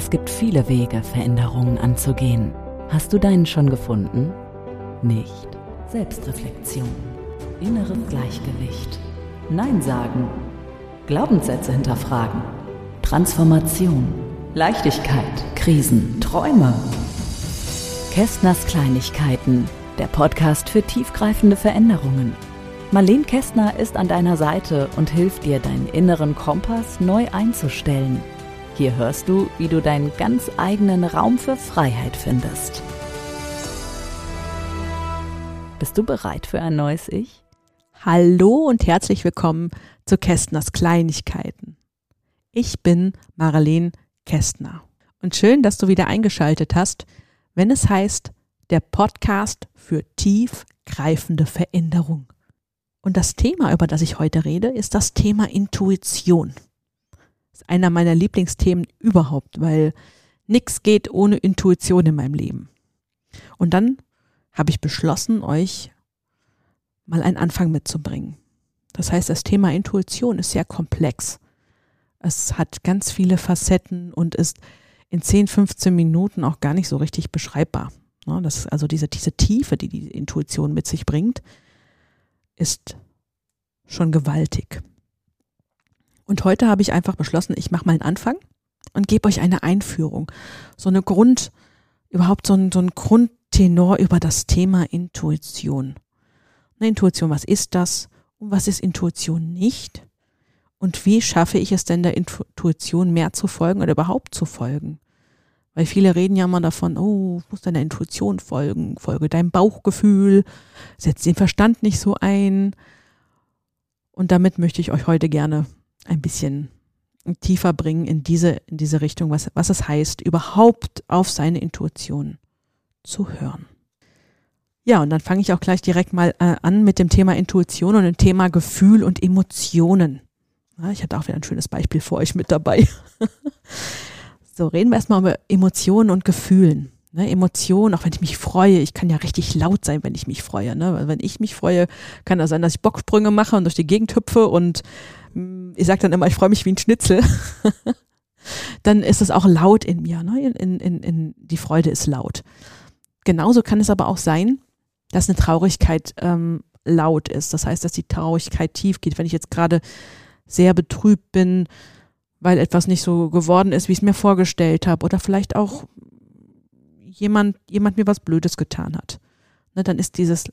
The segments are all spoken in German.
Es gibt viele Wege, Veränderungen anzugehen. Hast du deinen schon gefunden? Nicht. Selbstreflexion. Inneres Gleichgewicht. Nein sagen. Glaubenssätze hinterfragen. Transformation. Leichtigkeit. Krisen. Träume. Kästners Kleinigkeiten. Der Podcast für tiefgreifende Veränderungen. Marlene Kästner ist an deiner Seite und hilft dir, deinen inneren Kompass neu einzustellen. Hier hörst du, wie du deinen ganz eigenen Raum für Freiheit findest. Bist du bereit für ein neues Ich? Hallo und herzlich willkommen zu Kästners Kleinigkeiten. Ich bin Marlene Kästner. Und schön, dass du wieder eingeschaltet hast, wenn es heißt, der Podcast für tiefgreifende Veränderung. Und das Thema, über das ich heute rede, ist das Thema Intuition. Ist einer meiner Lieblingsthemen überhaupt, weil nichts geht ohne Intuition in meinem Leben. Und dann habe ich beschlossen, euch mal einen Anfang mitzubringen. Das heißt, das Thema Intuition ist sehr komplex. Es hat ganz viele Facetten und ist in 10, 15 Minuten auch gar nicht so richtig beschreibbar. Das, also diese, diese Tiefe, die die Intuition mit sich bringt, ist schon gewaltig. Und heute habe ich einfach beschlossen, ich mache mal einen Anfang und gebe euch eine Einführung. So eine Grund, überhaupt so ein, so ein Grundtenor über das Thema Intuition. Eine Intuition, was ist das? Und was ist Intuition nicht? Und wie schaffe ich es denn der Intuition mehr zu folgen oder überhaupt zu folgen? Weil viele reden ja immer davon, oh, muss deiner Intuition folgen, folge deinem Bauchgefühl, setz den Verstand nicht so ein. Und damit möchte ich euch heute gerne ein bisschen tiefer bringen in diese, in diese Richtung, was, was es heißt, überhaupt auf seine Intuition zu hören. Ja, und dann fange ich auch gleich direkt mal äh, an mit dem Thema Intuition und dem Thema Gefühl und Emotionen. Ja, ich hatte auch wieder ein schönes Beispiel für euch mit dabei. So, reden wir erstmal über Emotionen und Gefühlen. Ne, Emotionen, auch wenn ich mich freue, ich kann ja richtig laut sein, wenn ich mich freue. Ne? Weil wenn ich mich freue, kann das sein, dass ich Bocksprünge mache und durch die Gegend hüpfe und ich sage dann immer, ich freue mich wie ein Schnitzel. dann ist es auch laut in mir. Ne? In, in, in, die Freude ist laut. Genauso kann es aber auch sein, dass eine Traurigkeit ähm, laut ist. Das heißt, dass die Traurigkeit tief geht. Wenn ich jetzt gerade sehr betrübt bin, weil etwas nicht so geworden ist, wie ich es mir vorgestellt habe. Oder vielleicht auch jemand, jemand mir was Blödes getan hat. Ne, dann ist dieses,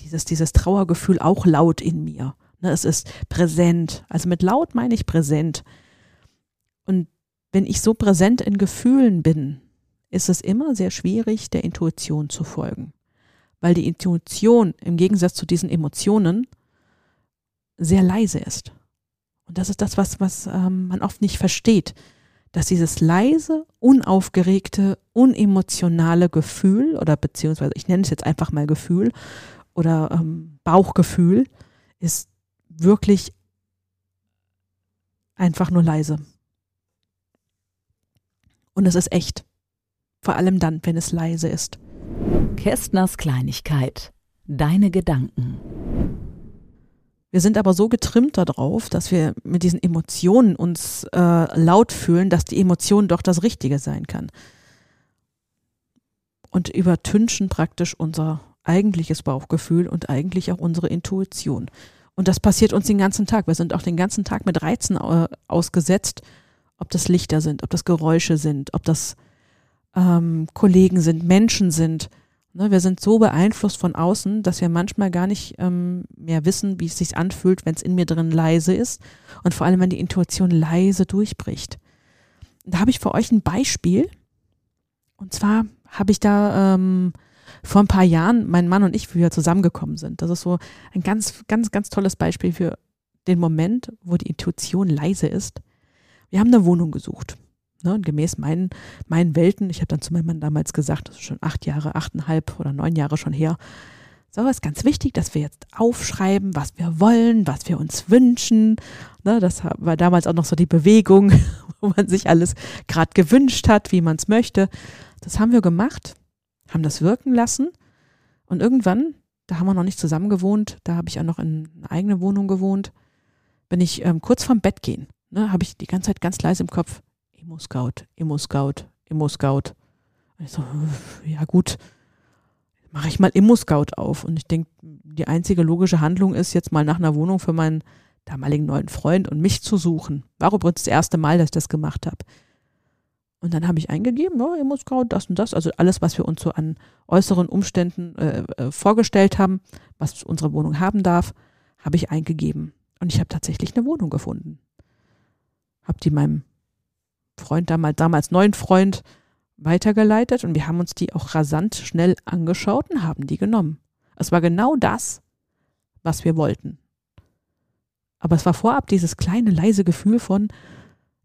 dieses, dieses Trauergefühl auch laut in mir. Ne, es ist präsent. Also mit laut meine ich präsent. Und wenn ich so präsent in Gefühlen bin, ist es immer sehr schwierig, der Intuition zu folgen. Weil die Intuition im Gegensatz zu diesen Emotionen sehr leise ist. Und das ist das, was, was ähm, man oft nicht versteht, dass dieses leise, unaufgeregte, unemotionale Gefühl oder beziehungsweise ich nenne es jetzt einfach mal Gefühl oder ähm, Bauchgefühl ist wirklich einfach nur leise. Und es ist echt. Vor allem dann, wenn es leise ist. Kästners Kleinigkeit. Deine Gedanken. Wir sind aber so getrimmt darauf, dass wir mit diesen Emotionen uns äh, laut fühlen, dass die Emotion doch das Richtige sein kann. Und übertünchen praktisch unser eigentliches Bauchgefühl und eigentlich auch unsere Intuition. Und das passiert uns den ganzen Tag. Wir sind auch den ganzen Tag mit Reizen äh, ausgesetzt, ob das Lichter sind, ob das Geräusche sind, ob das ähm, Kollegen sind, Menschen sind. Ne, wir sind so beeinflusst von außen, dass wir manchmal gar nicht ähm, mehr wissen, wie es sich anfühlt, wenn es in mir drin leise ist und vor allem, wenn die Intuition leise durchbricht. Da habe ich für euch ein Beispiel. Und zwar habe ich da ähm, vor ein paar Jahren, mein Mann und ich, wie wir zusammengekommen sind. Das ist so ein ganz, ganz, ganz tolles Beispiel für den Moment, wo die Intuition leise ist. Wir haben eine Wohnung gesucht. Ne, und gemäß meinen, meinen Welten, ich habe dann zu meinem Mann damals gesagt, das ist schon acht Jahre, achteinhalb oder neun Jahre schon her. So, ist ganz wichtig, dass wir jetzt aufschreiben, was wir wollen, was wir uns wünschen. Ne, das war damals auch noch so die Bewegung, wo man sich alles gerade gewünscht hat, wie man es möchte. Das haben wir gemacht, haben das wirken lassen. Und irgendwann, da haben wir noch nicht zusammen gewohnt, da habe ich auch noch in einer eigenen Wohnung gewohnt, bin ich ähm, kurz vorm Bett gehen, ne, habe ich die ganze Zeit ganz leise im Kopf, Immo-Scout, Immo-Scout, Immo-Scout. Und ich so, ja gut, mache ich mal Immo-Scout auf. Und ich denke, die einzige logische Handlung ist, jetzt mal nach einer Wohnung für meinen damaligen neuen Freund und mich zu suchen. War übrigens das erste Mal, dass ich das gemacht habe. Und dann habe ich eingegeben, oh, Immo-Scout, das und das, also alles, was wir uns so an äußeren Umständen äh, äh, vorgestellt haben, was unsere Wohnung haben darf, habe ich eingegeben. Und ich habe tatsächlich eine Wohnung gefunden. Habe die meinem Freund damals, damals neuen Freund weitergeleitet und wir haben uns die auch rasant schnell angeschaut und haben die genommen. Es war genau das, was wir wollten. Aber es war vorab dieses kleine, leise Gefühl von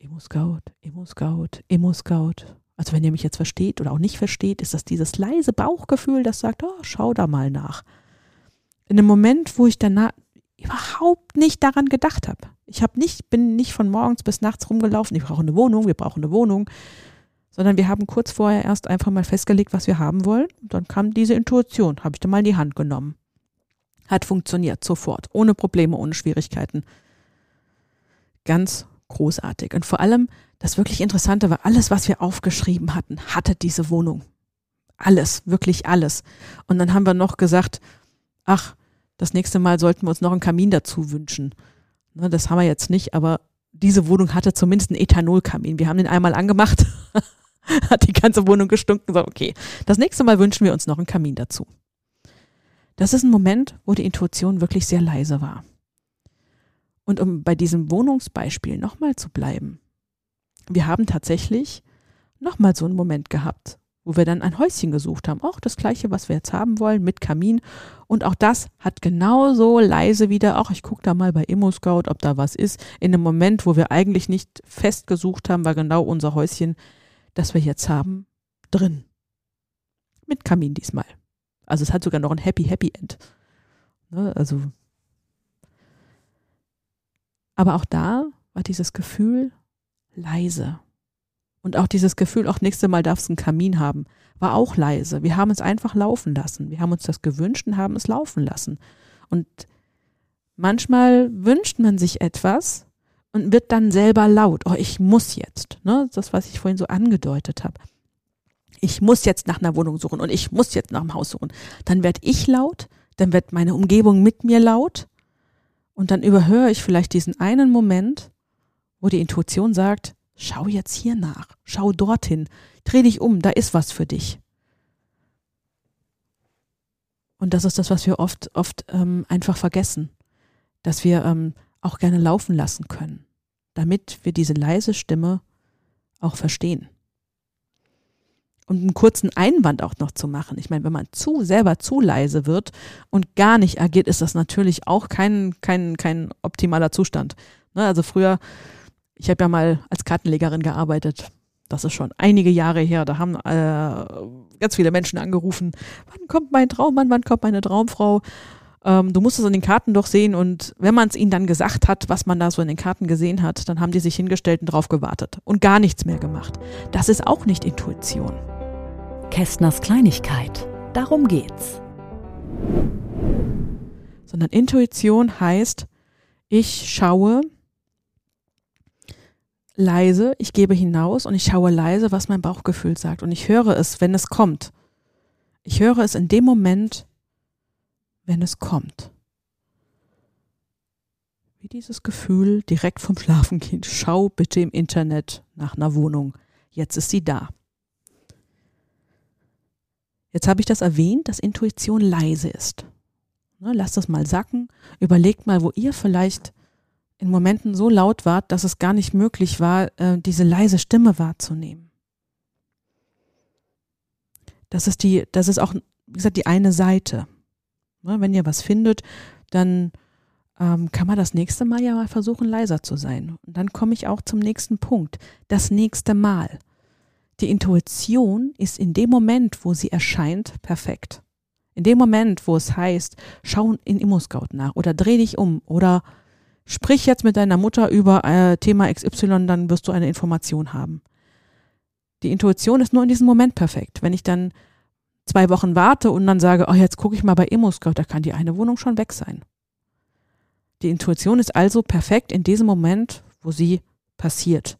Emo-Scout, Emo-Scout, Emo-Scout. Also wenn ihr mich jetzt versteht oder auch nicht versteht, ist das dieses leise Bauchgefühl, das sagt, oh, schau da mal nach. In dem Moment, wo ich danach überhaupt nicht daran gedacht habe. Ich habe nicht, bin nicht von morgens bis nachts rumgelaufen, ich brauche eine Wohnung, wir brauchen eine Wohnung, sondern wir haben kurz vorher erst einfach mal festgelegt, was wir haben wollen. Und dann kam diese Intuition, habe ich dann mal in die Hand genommen. Hat funktioniert, sofort, ohne Probleme, ohne Schwierigkeiten. Ganz großartig. Und vor allem, das wirklich Interessante war, alles, was wir aufgeschrieben hatten, hatte diese Wohnung. Alles, wirklich alles. Und dann haben wir noch gesagt, ach, das nächste Mal sollten wir uns noch einen Kamin dazu wünschen. Ne, das haben wir jetzt nicht, aber diese Wohnung hatte zumindest einen Ethanolkamin. Wir haben den einmal angemacht hat die ganze Wohnung gestunken. So, okay, das nächste Mal wünschen wir uns noch einen Kamin dazu. Das ist ein Moment, wo die Intuition wirklich sehr leise war. Und um bei diesem Wohnungsbeispiel nochmal zu bleiben, wir haben tatsächlich nochmal so einen Moment gehabt, wo wir dann ein Häuschen gesucht haben. Auch das gleiche, was wir jetzt haben wollen, mit Kamin. Und auch das hat genauso leise wieder, auch ich gucke da mal bei ImmoScout, ob da was ist. In einem Moment, wo wir eigentlich nicht fest gesucht haben, war genau unser Häuschen das wir jetzt haben, drin. Mit Kamin diesmal. Also es hat sogar noch ein Happy Happy End. Ne, also. Aber auch da war dieses Gefühl leise. Und auch dieses Gefühl, auch nächstes Mal darf es einen Kamin haben, war auch leise. Wir haben es einfach laufen lassen. Wir haben uns das gewünscht und haben es laufen lassen. Und manchmal wünscht man sich etwas und wird dann selber laut. Oh, ich muss jetzt. Ne? Das, was ich vorhin so angedeutet habe. Ich muss jetzt nach einer Wohnung suchen und ich muss jetzt nach einem Haus suchen. Dann werde ich laut, dann wird meine Umgebung mit mir laut und dann überhöre ich vielleicht diesen einen Moment, wo die Intuition sagt, schau jetzt hier nach, schau dorthin, dreh dich um, da ist was für dich. Und das ist das, was wir oft, oft ähm, einfach vergessen, dass wir ähm, auch gerne laufen lassen können, damit wir diese leise Stimme auch verstehen. Und einen kurzen Einwand auch noch zu machen. Ich meine, wenn man zu selber zu leise wird und gar nicht agiert, ist das natürlich auch kein, kein, kein optimaler Zustand. Ne? Also früher, ich habe ja mal als Kartenlegerin gearbeitet. Das ist schon einige Jahre her. Da haben äh, ganz viele Menschen angerufen, wann kommt mein Traummann, wann kommt meine Traumfrau? ähm, du musst es an den Karten doch sehen und wenn man es ihnen dann gesagt hat, was man da so in den Karten gesehen hat, dann haben die sich hingestellt und drauf gewartet und gar nichts mehr gemacht. Das ist auch nicht Intuition. Kästners Kleinigkeit. Darum geht's. Sondern Intuition heißt, ich schaue leise, ich gebe hinaus und ich schaue leise, was mein Bauchgefühl sagt. Und ich höre es, wenn es kommt. Ich höre es in dem Moment, wenn es kommt. Wie dieses Gefühl direkt vom Schlafengehen. Schau bitte im Internet nach einer Wohnung. Jetzt ist sie da. Jetzt habe ich das erwähnt, dass Intuition leise ist. Ne, lasst das mal sacken. Überlegt mal, wo ihr vielleicht in Momenten so laut wart, dass es gar nicht möglich war, äh, diese leise Stimme wahrzunehmen. Das ist die, das ist auch, wie gesagt, die eine Seite. Ne, wenn ihr was findet, dann ähm, kann man das nächste Mal ja mal versuchen, leiser zu sein. Und dann komme ich auch zum nächsten Punkt. Das nächste Mal. Die Intuition ist in dem Moment, wo sie erscheint, perfekt. In dem Moment, wo es heißt, schau in ImmoScout nach oder dreh dich um oder sprich jetzt mit deiner Mutter über äh, Thema XY, dann wirst du eine Information haben. Die Intuition ist nur in diesem Moment perfekt. Wenn ich dann zwei Wochen warte und dann sage, oh, jetzt gucke ich mal bei ImmoScout, da kann die eine Wohnung schon weg sein. Die Intuition ist also perfekt in diesem Moment, wo sie passiert.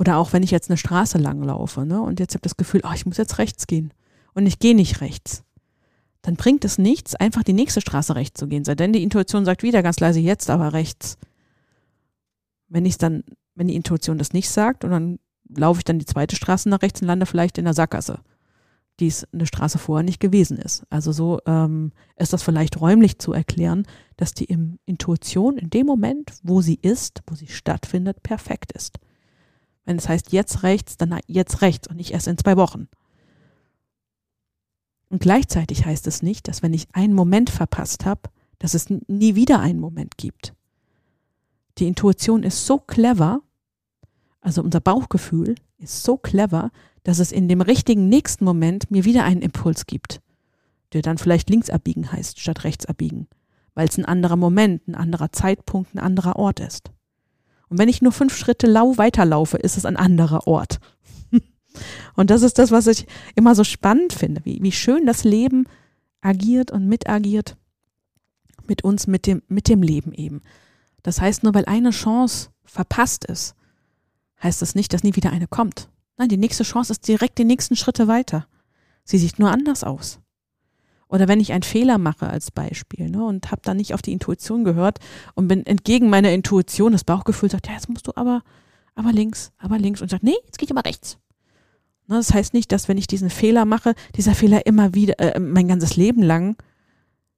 Oder auch wenn ich jetzt eine Straße lang laufe ne, und jetzt habe das Gefühl, oh, ich muss jetzt rechts gehen und ich gehe nicht rechts. Dann bringt es nichts, einfach die nächste Straße rechts zu gehen. Sei denn die Intuition sagt wieder ganz leise, jetzt aber rechts. Wenn ich dann, wenn die Intuition das nicht sagt und dann laufe ich dann die zweite Straße nach rechts und lande vielleicht in der Sackgasse, die es eine Straße vorher nicht gewesen ist. Also so ähm, ist das vielleicht räumlich zu erklären, dass die Intuition in dem Moment, wo sie ist, wo sie stattfindet, perfekt ist. Wenn es heißt jetzt rechts, dann jetzt rechts und nicht erst in zwei Wochen. Und gleichzeitig heißt es nicht, dass wenn ich einen Moment verpasst habe, dass es nie wieder einen Moment gibt. Die Intuition ist so clever, also unser Bauchgefühl ist so clever, dass es in dem richtigen nächsten Moment mir wieder einen Impuls gibt, der dann vielleicht links abbiegen heißt statt rechts abbiegen, weil es ein anderer Moment, ein anderer Zeitpunkt, ein anderer Ort ist. Und wenn ich nur fünf Schritte lau weiterlaufe, ist es ein anderer Ort. und das ist das, was ich immer so spannend finde, wie, wie schön das Leben agiert und mitagiert mit uns, mit dem, mit dem Leben eben. Das heißt, nur weil eine Chance verpasst ist, heißt das nicht, dass nie wieder eine kommt. Nein, die nächste Chance ist direkt die nächsten Schritte weiter. Sie sieht nur anders aus. Oder wenn ich einen Fehler mache als Beispiel ne, und habe dann nicht auf die Intuition gehört und bin entgegen meiner Intuition, das Bauchgefühl sagt, ja, jetzt musst du aber, aber links, aber links und sagt, nee, jetzt geht aber rechts. Ne, das heißt nicht, dass wenn ich diesen Fehler mache, dieser Fehler immer wieder, äh, mein ganzes Leben lang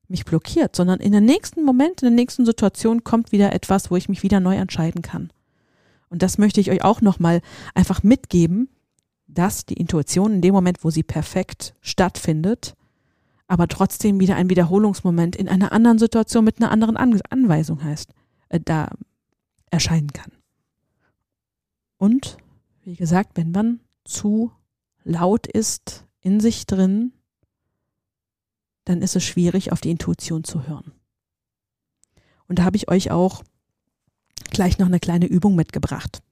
mich blockiert, sondern in der nächsten Moment, in der nächsten Situation kommt wieder etwas, wo ich mich wieder neu entscheiden kann. Und das möchte ich euch auch nochmal einfach mitgeben, dass die Intuition in dem Moment, wo sie perfekt stattfindet, aber trotzdem wieder ein Wiederholungsmoment in einer anderen Situation mit einer anderen An Anweisung heißt, äh, da erscheinen kann. Und wie gesagt, wenn man zu laut ist in sich drin, dann ist es schwierig, auf die Intuition zu hören. Und da habe ich euch auch gleich noch eine kleine Übung mitgebracht,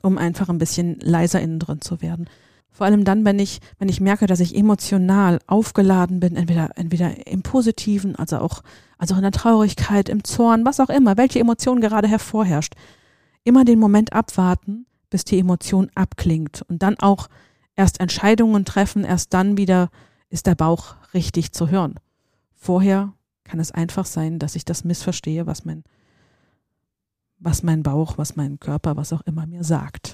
um einfach ein bisschen leiser innen drin zu werden. Vor allem dann, wenn ich, wenn ich merke, dass ich emotional aufgeladen bin, entweder, entweder im Positiven, also auch, also auch in der Traurigkeit, im Zorn, was auch immer, welche Emotion gerade hervorherrscht. Immer den Moment abwarten, bis die Emotion abklingt und dann auch erst Entscheidungen treffen, erst dann wieder ist der Bauch richtig zu hören. Vorher kann es einfach sein, dass ich das missverstehe, was mein, was mein Bauch, was mein Körper, was auch immer mir sagt.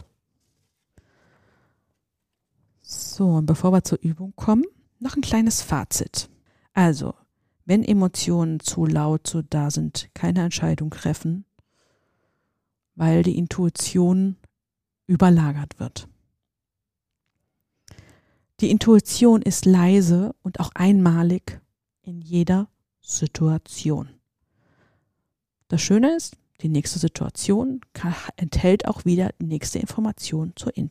So, und bevor wir zur Übung kommen, noch ein kleines Fazit. Also, wenn Emotionen zu laut so da sind, keine Entscheidung treffen, weil die Intuition überlagert wird. Die Intuition ist leise und auch einmalig in jeder Situation. Das Schöne ist, die nächste Situation enthält auch wieder die nächste Information zu, äh,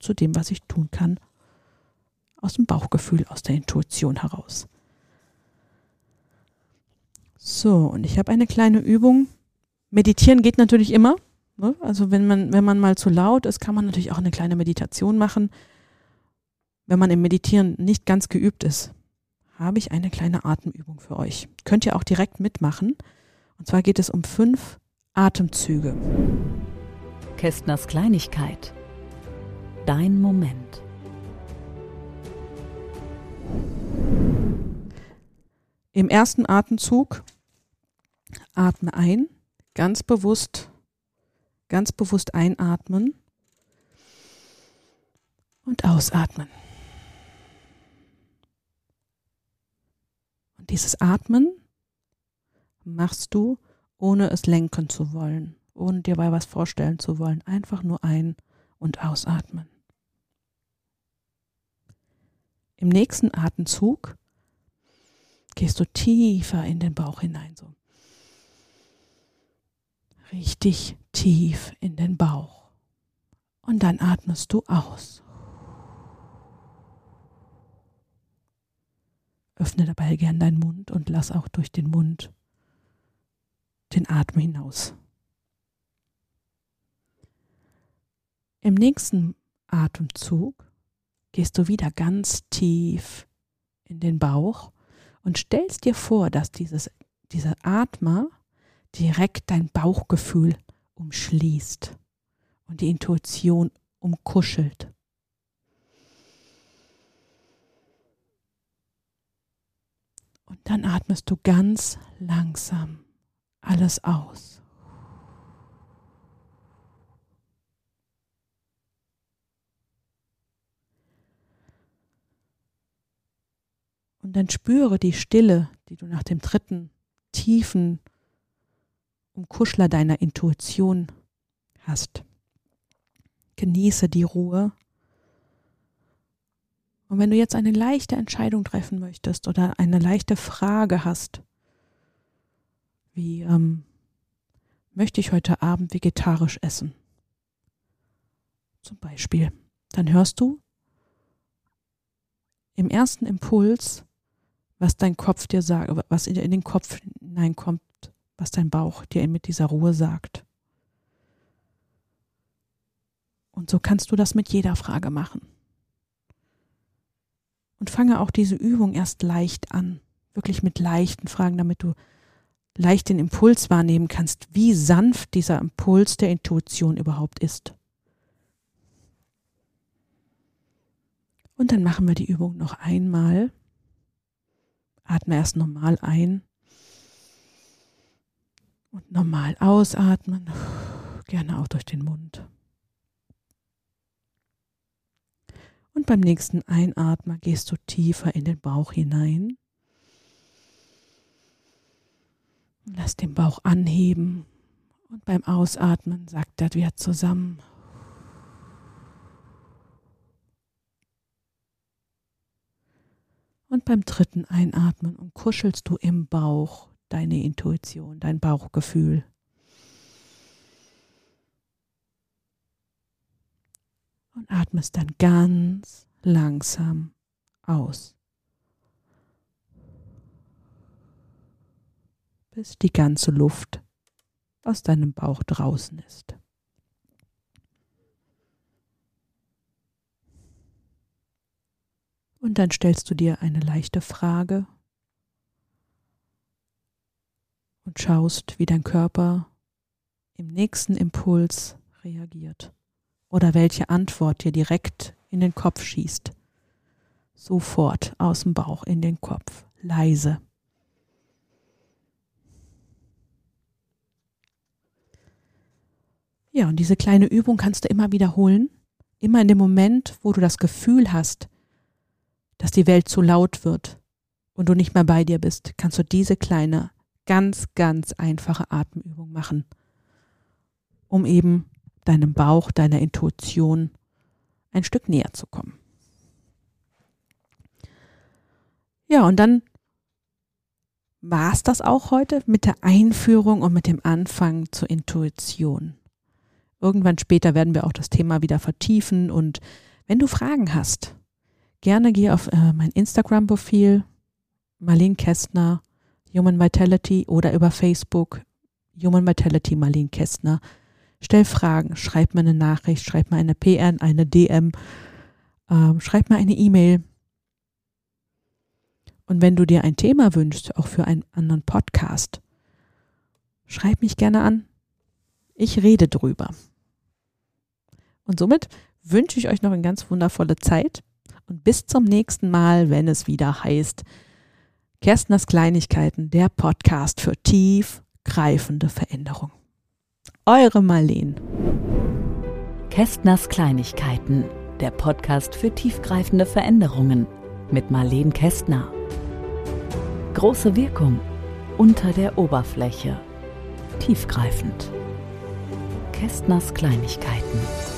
zu dem, was ich tun kann, aus dem Bauchgefühl, aus der Intuition heraus. So, und ich habe eine kleine Übung. Meditieren geht natürlich immer. Ne? Also wenn man, wenn man mal zu laut ist, kann man natürlich auch eine kleine Meditation machen. Wenn man im Meditieren nicht ganz geübt ist, habe ich eine kleine Atemübung für euch. Könnt ihr auch direkt mitmachen. Und zwar geht es um fünf Atemzüge. Kästners Kleinigkeit. Dein Moment. Im ersten Atemzug atme ein, ganz bewusst, ganz bewusst einatmen und ausatmen. Und dieses Atmen machst du ohne es lenken zu wollen, ohne dir bei was vorstellen zu wollen. Einfach nur ein- und ausatmen. Im nächsten Atemzug gehst du tiefer in den Bauch hinein, so. Richtig tief in den Bauch. Und dann atmest du aus. Öffne dabei gern deinen Mund und lass auch durch den Mund den Atem hinaus. Im nächsten Atemzug gehst du wieder ganz tief in den Bauch und stellst dir vor, dass dieses, dieser Atmer direkt dein Bauchgefühl umschließt und die Intuition umkuschelt. Und dann atmest du ganz langsam alles aus. Und dann spüre die Stille, die du nach dem dritten tiefen Umkuschler deiner Intuition hast. Genieße die Ruhe. Und wenn du jetzt eine leichte Entscheidung treffen möchtest oder eine leichte Frage hast, wie ähm, möchte ich heute Abend vegetarisch essen? Zum Beispiel. Dann hörst du im ersten Impuls, was dein Kopf dir sagt, was in den Kopf hineinkommt, was dein Bauch dir mit dieser Ruhe sagt. Und so kannst du das mit jeder Frage machen. Und fange auch diese Übung erst leicht an, wirklich mit leichten Fragen, damit du leicht den Impuls wahrnehmen kannst, wie sanft dieser Impuls der Intuition überhaupt ist. Und dann machen wir die Übung noch einmal. Atme erst normal ein und normal ausatmen, gerne auch durch den Mund. Und beim nächsten Einatmen gehst du tiefer in den Bauch hinein. Lass den Bauch anheben und beim Ausatmen sagt er wieder zusammen. Und beim dritten Einatmen umkuschelst du im Bauch deine Intuition, dein Bauchgefühl. Und atmest dann ganz langsam aus. Bis die ganze Luft aus deinem Bauch draußen ist. Und dann stellst du dir eine leichte Frage und schaust, wie dein Körper im nächsten Impuls reagiert oder welche Antwort dir direkt in den Kopf schießt. Sofort aus dem Bauch in den Kopf, leise. Ja, und diese kleine Übung kannst du immer wiederholen, immer in dem Moment, wo du das Gefühl hast, dass die Welt zu laut wird und du nicht mehr bei dir bist, kannst du diese kleine ganz, ganz einfache Atemübung machen, um eben deinem Bauch, deiner Intuition ein Stück näher zu kommen. Ja, und dann war es das auch heute mit der Einführung und mit dem Anfang zur Intuition. Irgendwann später werden wir auch das Thema wieder vertiefen und wenn du Fragen hast, gerne geh auf äh, mein Instagram-Profil Marlene Kästner Human Vitality oder über Facebook Human Vitality Marlene Kästner. Stell Fragen, schreib mir eine Nachricht, schreib mir eine PN, eine DM, äh, schreib mir eine E-Mail. Und wenn du dir ein Thema wünschst, auch für einen anderen Podcast, schreib mich gerne an. Ich rede drüber. Und somit wünsche ich euch noch eine ganz wundervolle Zeit und bis zum nächsten Mal, wenn es wieder heißt, Kerstners Kleinigkeiten, der Podcast für tiefgreifende Veränderung. Eure Marleen. Kästners Kleinigkeiten, der Podcast für tiefgreifende Veränderungen mit Marleen Kästner. Große Wirkung unter der Oberfläche. Tiefgreifend. Kästners Kleinigkeiten.